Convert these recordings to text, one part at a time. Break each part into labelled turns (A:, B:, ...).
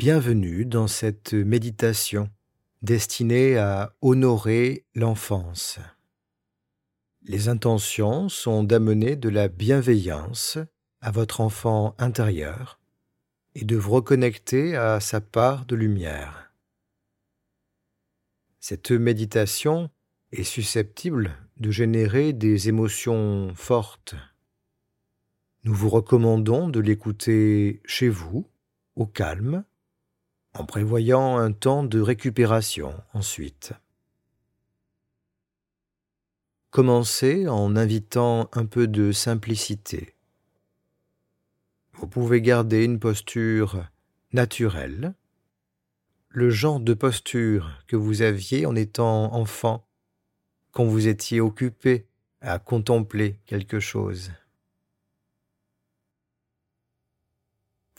A: Bienvenue dans cette méditation destinée à honorer l'enfance. Les intentions sont d'amener de la bienveillance à votre enfant intérieur et de vous reconnecter à sa part de lumière. Cette méditation est susceptible de générer des émotions fortes. Nous vous recommandons de l'écouter chez vous, au calme, en prévoyant un temps de récupération ensuite. Commencez en invitant un peu de simplicité. Vous pouvez garder une posture naturelle, le genre de posture que vous aviez en étant enfant, quand vous étiez occupé à contempler quelque chose.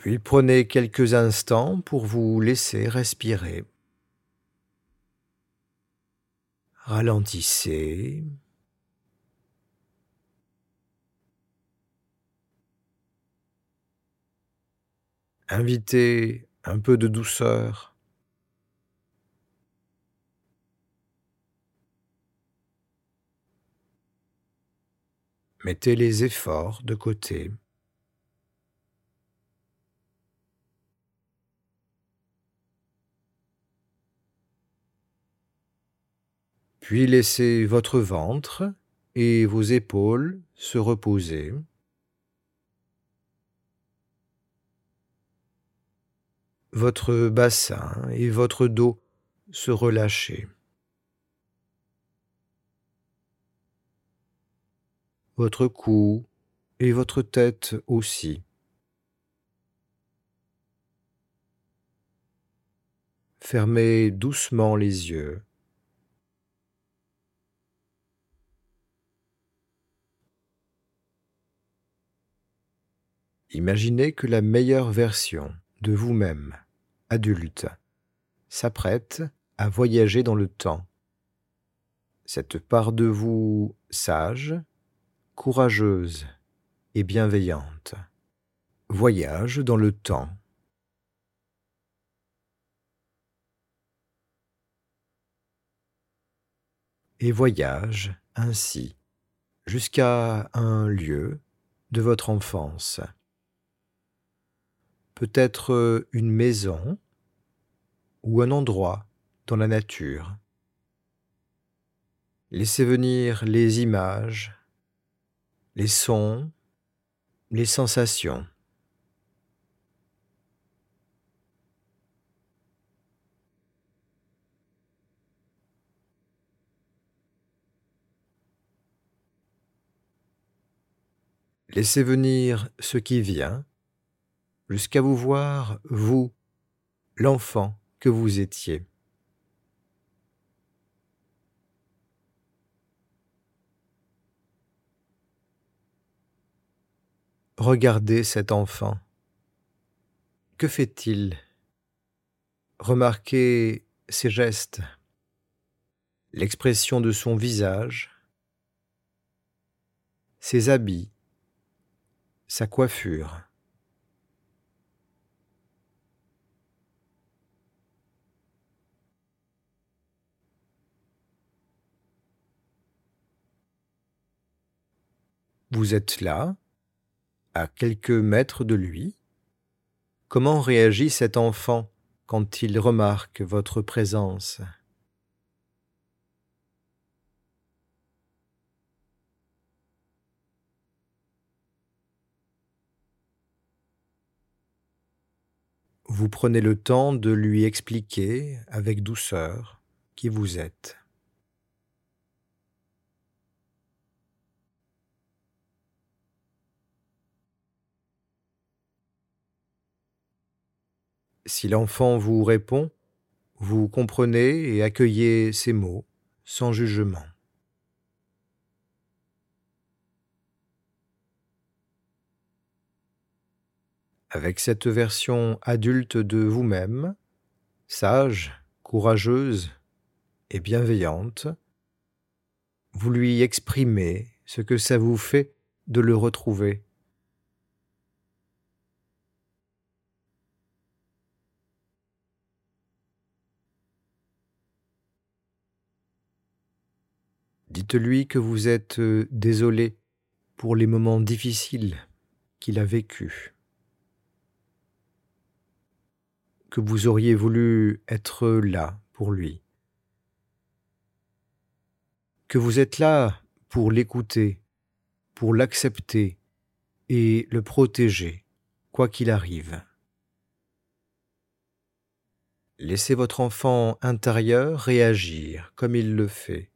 A: Puis prenez quelques instants pour vous laisser respirer. Ralentissez. Invitez un peu de douceur. Mettez les efforts de côté. Puis laissez votre ventre et vos épaules se reposer. Votre bassin et votre dos se relâcher. Votre cou et votre tête aussi. Fermez doucement les yeux. Imaginez que la meilleure version de vous-même, adulte, s'apprête à voyager dans le temps. Cette part de vous sage, courageuse et bienveillante voyage dans le temps. Et voyage ainsi jusqu'à un lieu de votre enfance peut-être euh, une maison ou un endroit dans la nature. Laissez venir les images, les sons, les sensations. Laissez venir ce qui vient jusqu'à vous voir, vous, l'enfant que vous étiez. Regardez cet enfant. Que fait-il? Remarquez ses gestes, l'expression de son visage, ses habits, sa coiffure. Vous êtes là, à quelques mètres de lui. Comment réagit cet enfant quand il remarque votre présence? Vous prenez le temps de lui expliquer avec douceur qui vous êtes. Si l'enfant vous répond, vous comprenez et accueillez ses mots sans jugement. Avec cette version adulte de vous-même, sage, courageuse et bienveillante, vous lui exprimez ce que ça vous fait de le retrouver Dites-lui que vous êtes euh, désolé pour les moments difficiles qu'il a vécus, que vous auriez voulu être là pour lui, que vous êtes là pour l'écouter, pour l'accepter et le protéger, quoi qu'il arrive. Laissez votre enfant intérieur réagir comme il le fait.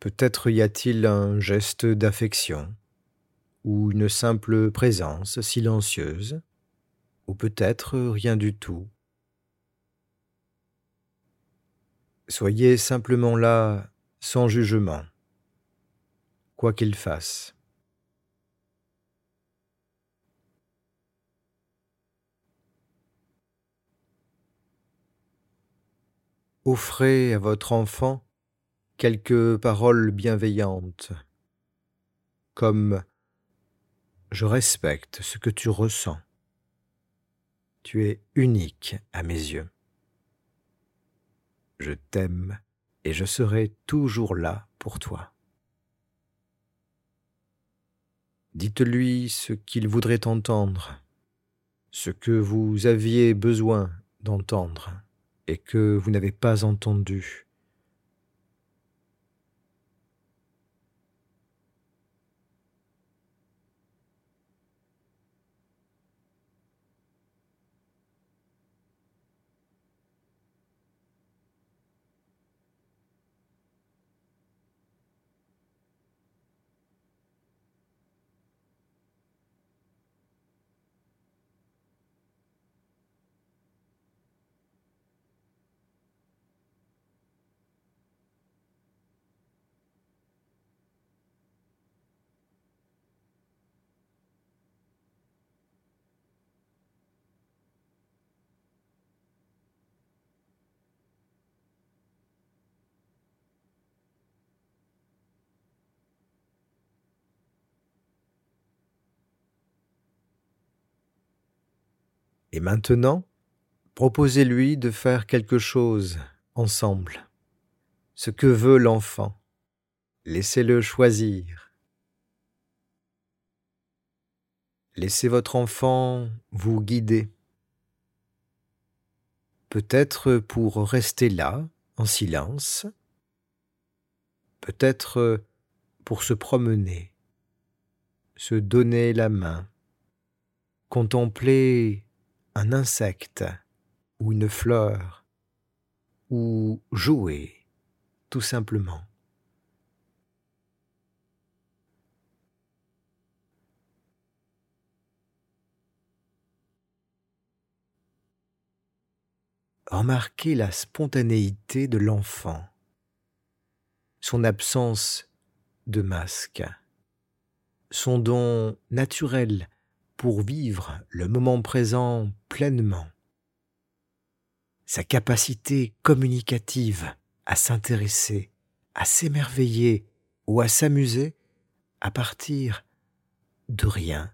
A: Peut-être y a-t-il un geste d'affection, ou une simple présence silencieuse, ou peut-être rien du tout. Soyez simplement là sans jugement, quoi qu'il fasse. Offrez à votre enfant quelques paroles bienveillantes, comme Je respecte ce que tu ressens. Tu es unique à mes yeux. Je t'aime et je serai toujours là pour toi. Dites-lui ce qu'il voudrait entendre, ce que vous aviez besoin d'entendre et que vous n'avez pas entendu. Et maintenant, proposez-lui de faire quelque chose ensemble. Ce que veut l'enfant, laissez-le choisir. Laissez votre enfant vous guider. Peut-être pour rester là, en silence, peut-être pour se promener, se donner la main, contempler un insecte ou une fleur, ou jouer, tout simplement. Remarquez la spontanéité de l'enfant, son absence de masque, son don naturel pour vivre le moment présent pleinement. Sa capacité communicative à s'intéresser, à s'émerveiller ou à s'amuser à partir de rien,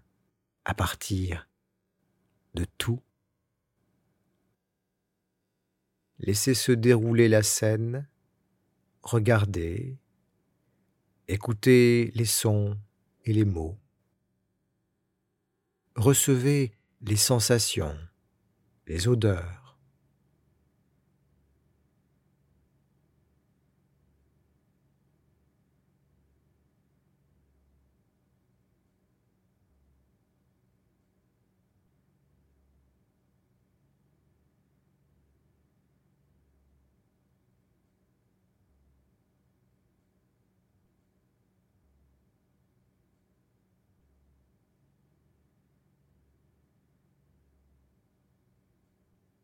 A: à partir de tout. Laissez se dérouler la scène, regardez, écoutez les sons et les mots recevez les sensations, les odeurs.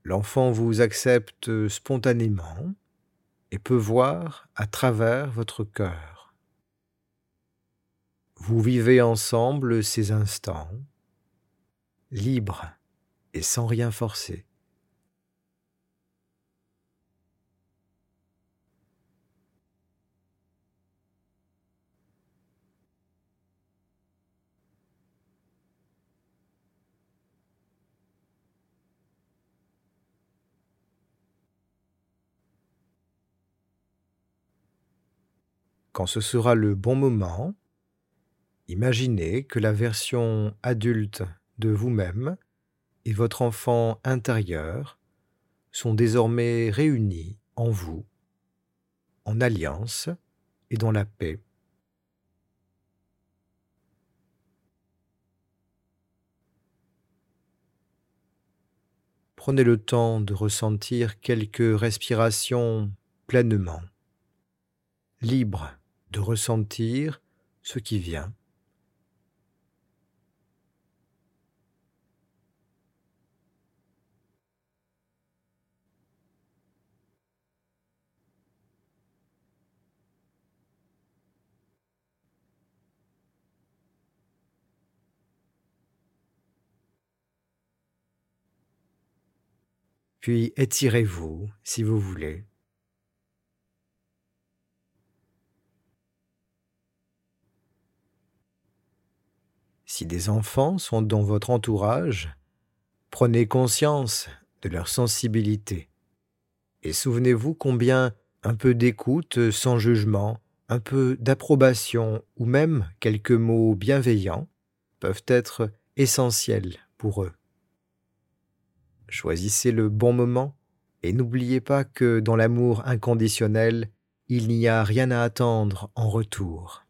A: L'enfant vous accepte spontanément et peut voir à travers votre cœur. Vous vivez ensemble ces instants, libres et sans rien forcer. Quand ce sera le bon moment, imaginez que la version adulte de vous-même et votre enfant intérieur sont désormais réunis en vous, en alliance et dans la paix. Prenez le temps de ressentir quelques respirations pleinement, libre de ressentir ce qui vient. Puis étirez-vous si vous voulez. Si des enfants sont dans votre entourage, prenez conscience de leur sensibilité et souvenez-vous combien un peu d'écoute sans jugement, un peu d'approbation ou même quelques mots bienveillants peuvent être essentiels pour eux. Choisissez le bon moment et n'oubliez pas que dans l'amour inconditionnel, il n'y a rien à attendre en retour.